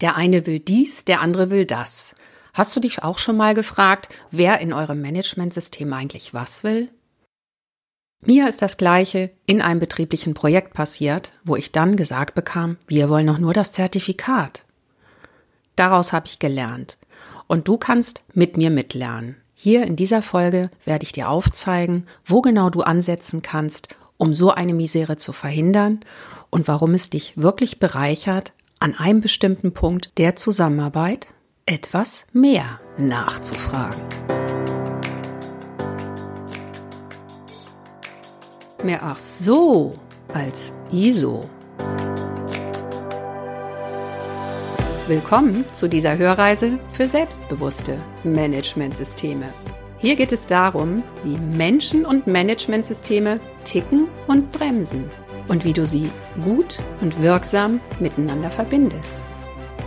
Der eine will dies, der andere will das. Hast du dich auch schon mal gefragt, wer in eurem Managementsystem eigentlich was will? Mir ist das Gleiche in einem betrieblichen Projekt passiert, wo ich dann gesagt bekam, wir wollen doch nur das Zertifikat. Daraus habe ich gelernt. Und du kannst mit mir mitlernen. Hier in dieser Folge werde ich dir aufzeigen, wo genau du ansetzen kannst, um so eine Misere zu verhindern und warum es dich wirklich bereichert, an einem bestimmten Punkt der Zusammenarbeit etwas mehr nachzufragen. Mehr ach so als ISO. Willkommen zu dieser Hörreise für selbstbewusste Managementsysteme. Hier geht es darum, wie Menschen und Managementsysteme ticken und bremsen und wie du sie gut und wirksam miteinander verbindest.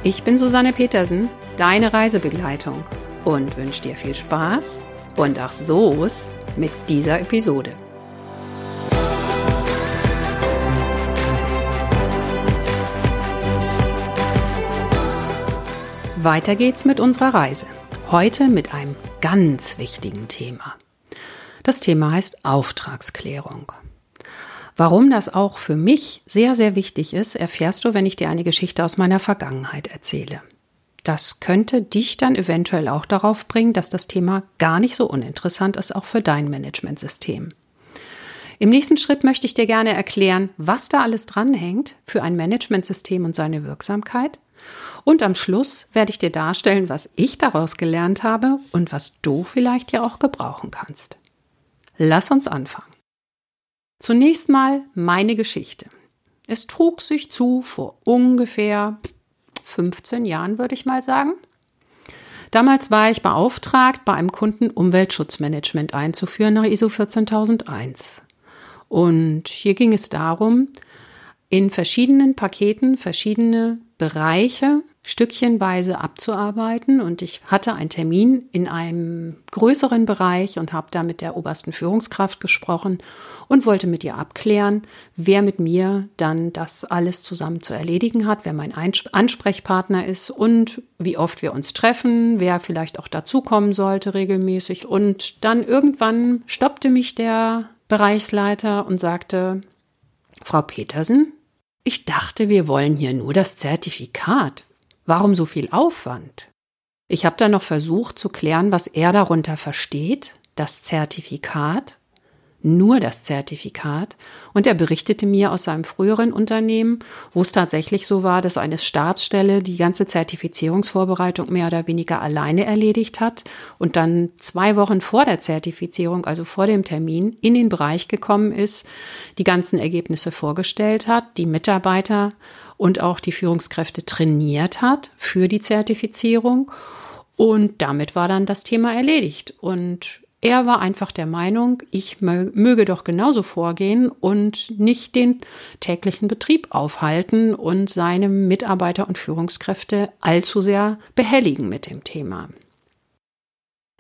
Ich bin Susanne Petersen, deine Reisebegleitung und wünsche dir viel Spaß und ach so's mit dieser Episode. Weiter geht's mit unserer Reise. Heute mit einem ganz wichtigen Thema. Das Thema heißt Auftragsklärung. Warum das auch für mich sehr, sehr wichtig ist, erfährst du, wenn ich dir eine Geschichte aus meiner Vergangenheit erzähle. Das könnte dich dann eventuell auch darauf bringen, dass das Thema gar nicht so uninteressant ist, auch für dein Managementsystem. Im nächsten Schritt möchte ich dir gerne erklären, was da alles dranhängt für ein Managementsystem und seine Wirksamkeit und am Schluss werde ich dir darstellen, was ich daraus gelernt habe und was du vielleicht ja auch gebrauchen kannst. Lass uns anfangen. Zunächst mal meine Geschichte. Es trug sich zu vor ungefähr 15 Jahren, würde ich mal sagen. Damals war ich beauftragt, bei einem Kunden Umweltschutzmanagement einzuführen nach ISO 14001. Und hier ging es darum, in verschiedenen Paketen verschiedene Bereiche stückchenweise abzuarbeiten. Und ich hatte einen Termin in einem größeren Bereich und habe da mit der obersten Führungskraft gesprochen und wollte mit ihr abklären, wer mit mir dann das alles zusammen zu erledigen hat, wer mein Ansprechpartner ist und wie oft wir uns treffen, wer vielleicht auch dazukommen sollte regelmäßig. Und dann irgendwann stoppte mich der Bereichsleiter und sagte, Frau Petersen, ich dachte, wir wollen hier nur das Zertifikat. Warum so viel Aufwand? Ich habe dann noch versucht zu klären, was er darunter versteht, das Zertifikat nur das Zertifikat. Und er berichtete mir aus seinem früheren Unternehmen, wo es tatsächlich so war, dass eine Stabsstelle die ganze Zertifizierungsvorbereitung mehr oder weniger alleine erledigt hat und dann zwei Wochen vor der Zertifizierung, also vor dem Termin, in den Bereich gekommen ist, die ganzen Ergebnisse vorgestellt hat, die Mitarbeiter und auch die Führungskräfte trainiert hat für die Zertifizierung. Und damit war dann das Thema erledigt. Und er war einfach der Meinung, ich möge doch genauso vorgehen und nicht den täglichen Betrieb aufhalten und seine Mitarbeiter und Führungskräfte allzu sehr behelligen mit dem Thema.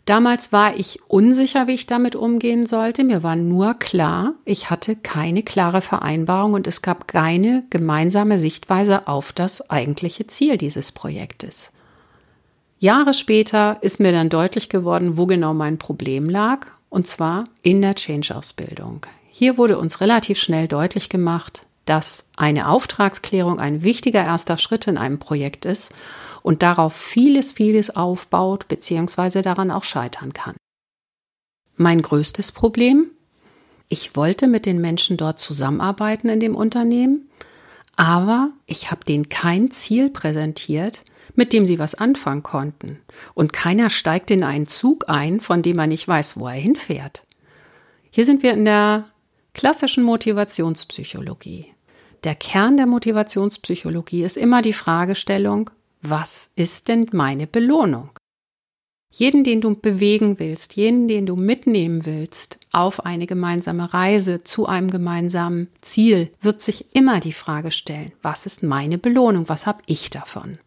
Damals war ich unsicher, wie ich damit umgehen sollte. Mir war nur klar, ich hatte keine klare Vereinbarung und es gab keine gemeinsame Sichtweise auf das eigentliche Ziel dieses Projektes. Jahre später ist mir dann deutlich geworden, wo genau mein Problem lag, und zwar in der Change-Ausbildung. Hier wurde uns relativ schnell deutlich gemacht, dass eine Auftragsklärung ein wichtiger erster Schritt in einem Projekt ist und darauf vieles, vieles aufbaut bzw. daran auch scheitern kann. Mein größtes Problem? Ich wollte mit den Menschen dort zusammenarbeiten in dem Unternehmen, aber ich habe denen kein Ziel präsentiert, mit dem sie was anfangen konnten. Und keiner steigt in einen Zug ein, von dem man nicht weiß, wo er hinfährt. Hier sind wir in der klassischen Motivationspsychologie. Der Kern der Motivationspsychologie ist immer die Fragestellung, was ist denn meine Belohnung? Jeden, den du bewegen willst, jeden, den du mitnehmen willst auf eine gemeinsame Reise zu einem gemeinsamen Ziel, wird sich immer die Frage stellen, was ist meine Belohnung, was habe ich davon?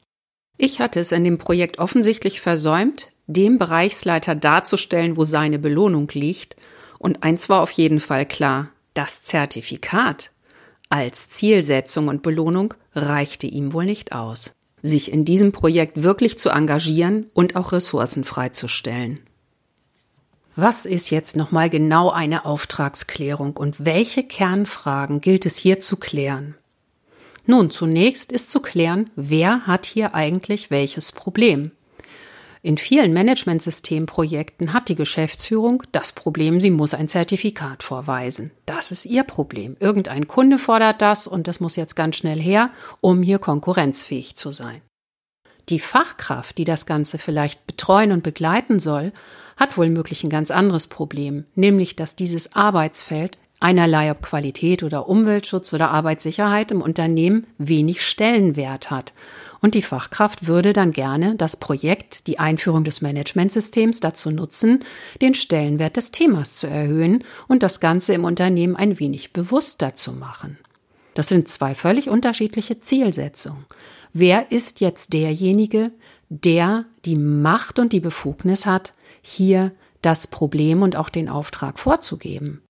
Ich hatte es in dem Projekt offensichtlich versäumt, dem Bereichsleiter darzustellen, wo seine Belohnung liegt. Und eins war auf jeden Fall klar, das Zertifikat als Zielsetzung und Belohnung reichte ihm wohl nicht aus. Sich in diesem Projekt wirklich zu engagieren und auch Ressourcen freizustellen. Was ist jetzt nochmal genau eine Auftragsklärung und welche Kernfragen gilt es hier zu klären? Nun, zunächst ist zu klären, wer hat hier eigentlich welches Problem. In vielen Managementsystemprojekten hat die Geschäftsführung das Problem, sie muss ein Zertifikat vorweisen. Das ist ihr Problem. Irgendein Kunde fordert das und das muss jetzt ganz schnell her, um hier konkurrenzfähig zu sein. Die Fachkraft, die das Ganze vielleicht betreuen und begleiten soll, hat wohl möglich ein ganz anderes Problem, nämlich dass dieses Arbeitsfeld einerlei ob Qualität oder Umweltschutz oder Arbeitssicherheit im Unternehmen wenig Stellenwert hat. Und die Fachkraft würde dann gerne das Projekt, die Einführung des Managementsystems dazu nutzen, den Stellenwert des Themas zu erhöhen und das Ganze im Unternehmen ein wenig bewusster zu machen. Das sind zwei völlig unterschiedliche Zielsetzungen. Wer ist jetzt derjenige, der die Macht und die Befugnis hat, hier das Problem und auch den Auftrag vorzugeben?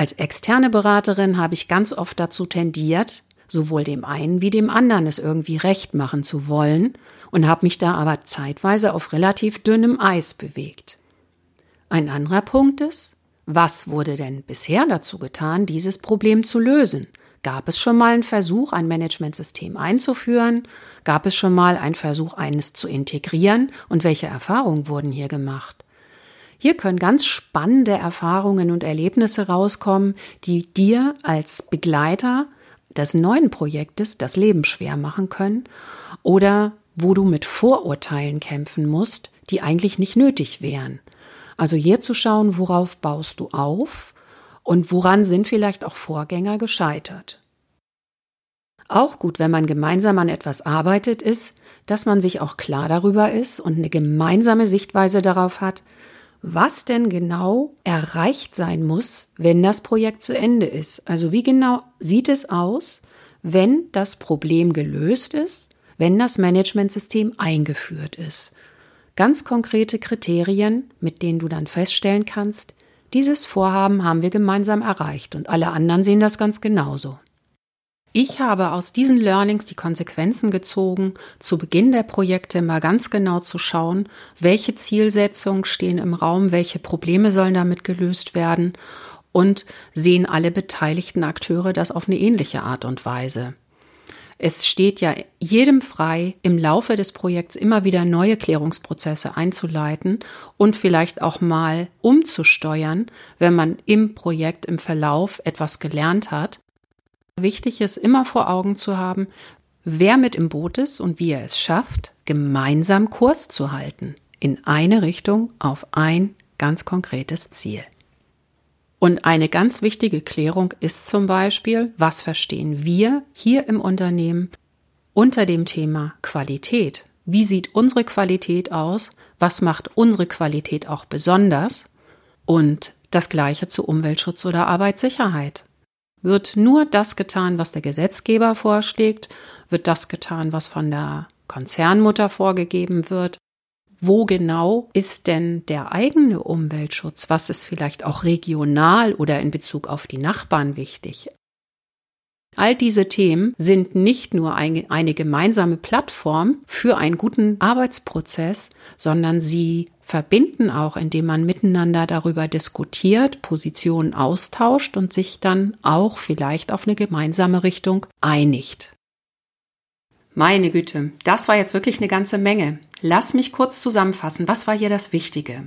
Als externe Beraterin habe ich ganz oft dazu tendiert, sowohl dem einen wie dem anderen es irgendwie recht machen zu wollen und habe mich da aber zeitweise auf relativ dünnem Eis bewegt. Ein anderer Punkt ist, was wurde denn bisher dazu getan, dieses Problem zu lösen? Gab es schon mal einen Versuch, ein Managementsystem einzuführen? Gab es schon mal einen Versuch, eines zu integrieren? Und welche Erfahrungen wurden hier gemacht? Hier können ganz spannende Erfahrungen und Erlebnisse rauskommen, die dir als Begleiter des neuen Projektes das Leben schwer machen können oder wo du mit Vorurteilen kämpfen musst, die eigentlich nicht nötig wären. Also hier zu schauen, worauf baust du auf und woran sind vielleicht auch Vorgänger gescheitert. Auch gut, wenn man gemeinsam an etwas arbeitet, ist, dass man sich auch klar darüber ist und eine gemeinsame Sichtweise darauf hat, was denn genau erreicht sein muss, wenn das Projekt zu Ende ist. Also wie genau sieht es aus, wenn das Problem gelöst ist, wenn das Managementsystem eingeführt ist. Ganz konkrete Kriterien, mit denen du dann feststellen kannst, dieses Vorhaben haben wir gemeinsam erreicht und alle anderen sehen das ganz genauso. Ich habe aus diesen Learnings die Konsequenzen gezogen, zu Beginn der Projekte mal ganz genau zu schauen, welche Zielsetzungen stehen im Raum, welche Probleme sollen damit gelöst werden und sehen alle beteiligten Akteure das auf eine ähnliche Art und Weise. Es steht ja jedem frei, im Laufe des Projekts immer wieder neue Klärungsprozesse einzuleiten und vielleicht auch mal umzusteuern, wenn man im Projekt im Verlauf etwas gelernt hat Wichtig ist immer vor Augen zu haben, wer mit im Boot ist und wie er es schafft, gemeinsam Kurs zu halten in eine Richtung auf ein ganz konkretes Ziel. Und eine ganz wichtige Klärung ist zum Beispiel, was verstehen wir hier im Unternehmen unter dem Thema Qualität? Wie sieht unsere Qualität aus? Was macht unsere Qualität auch besonders? Und das gleiche zu Umweltschutz oder Arbeitssicherheit. Wird nur das getan, was der Gesetzgeber vorschlägt? Wird das getan, was von der Konzernmutter vorgegeben wird? Wo genau ist denn der eigene Umweltschutz? Was ist vielleicht auch regional oder in Bezug auf die Nachbarn wichtig? All diese Themen sind nicht nur eine, gemeinsame Plattform für einen guten Arbeitsprozess, sondern sie verbinden auch, indem man miteinander darüber diskutiert, Positionen austauscht und sich dann auch vielleicht auf eine gemeinsame Richtung einigt. Meine Güte, das war jetzt wirklich eine ganze Menge. Lass mich kurz zusammenfassen. Was war hier das Wichtige?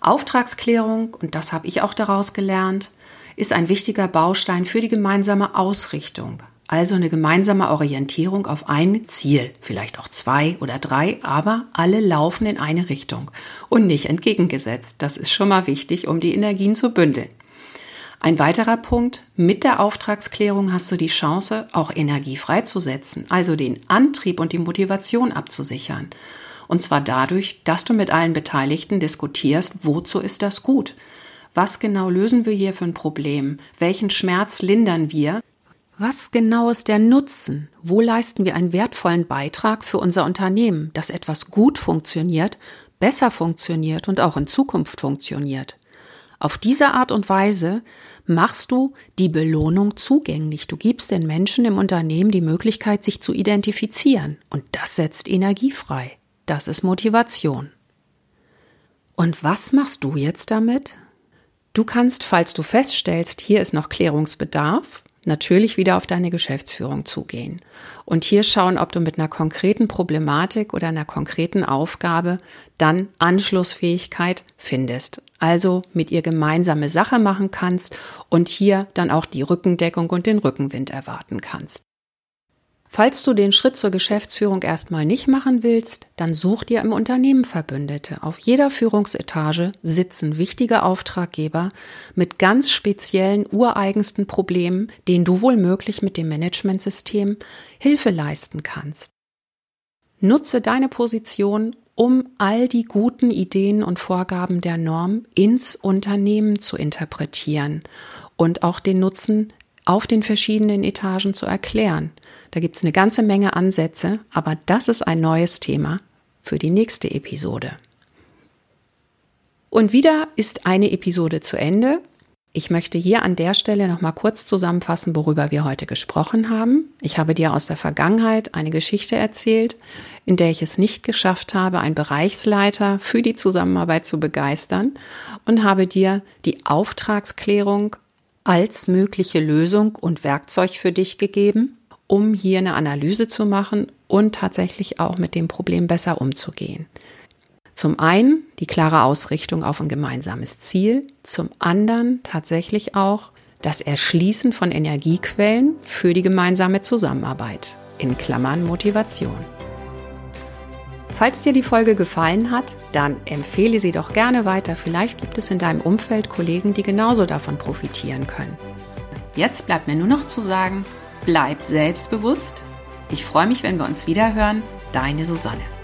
Auftragsklärung, und das habe ich auch daraus gelernt, ist ein wichtiger Baustein für die gemeinsame Ausrichtung. Also eine gemeinsame Orientierung auf ein Ziel, vielleicht auch zwei oder drei, aber alle laufen in eine Richtung und nicht entgegengesetzt. Das ist schon mal wichtig, um die Energien zu bündeln. Ein weiterer Punkt, mit der Auftragsklärung hast du die Chance, auch Energie freizusetzen, also den Antrieb und die Motivation abzusichern. Und zwar dadurch, dass du mit allen Beteiligten diskutierst, wozu ist das gut? Was genau lösen wir hier für ein Problem? Welchen Schmerz lindern wir? Was genau ist der Nutzen? Wo leisten wir einen wertvollen Beitrag für unser Unternehmen, dass etwas gut funktioniert, besser funktioniert und auch in Zukunft funktioniert? Auf diese Art und Weise machst du die Belohnung zugänglich. Du gibst den Menschen im Unternehmen die Möglichkeit, sich zu identifizieren. Und das setzt Energie frei. Das ist Motivation. Und was machst du jetzt damit? Du kannst, falls du feststellst, hier ist noch Klärungsbedarf, natürlich wieder auf deine Geschäftsführung zugehen und hier schauen, ob du mit einer konkreten Problematik oder einer konkreten Aufgabe dann Anschlussfähigkeit findest. Also mit ihr gemeinsame Sache machen kannst und hier dann auch die Rückendeckung und den Rückenwind erwarten kannst. Falls du den Schritt zur Geschäftsführung erstmal nicht machen willst, dann such dir im Unternehmen Verbündete. Auf jeder Führungsetage sitzen wichtige Auftraggeber mit ganz speziellen, ureigensten Problemen, denen du wohl möglich mit dem Managementsystem Hilfe leisten kannst. Nutze deine Position, um all die guten Ideen und Vorgaben der Norm ins Unternehmen zu interpretieren und auch den Nutzen auf den verschiedenen Etagen zu erklären. Da gibt es eine ganze Menge Ansätze, aber das ist ein neues Thema für die nächste Episode. Und wieder ist eine Episode zu Ende. Ich möchte hier an der Stelle noch mal kurz zusammenfassen, worüber wir heute gesprochen haben. Ich habe dir aus der Vergangenheit eine Geschichte erzählt, in der ich es nicht geschafft habe, einen Bereichsleiter für die Zusammenarbeit zu begeistern und habe dir die Auftragsklärung als mögliche Lösung und Werkzeug für dich gegeben um hier eine Analyse zu machen und tatsächlich auch mit dem Problem besser umzugehen. Zum einen die klare Ausrichtung auf ein gemeinsames Ziel, zum anderen tatsächlich auch das Erschließen von Energiequellen für die gemeinsame Zusammenarbeit, in Klammern Motivation. Falls dir die Folge gefallen hat, dann empfehle sie doch gerne weiter. Vielleicht gibt es in deinem Umfeld Kollegen, die genauso davon profitieren können. Jetzt bleibt mir nur noch zu sagen, Bleib selbstbewusst. Ich freue mich, wenn wir uns wieder hören. Deine Susanne.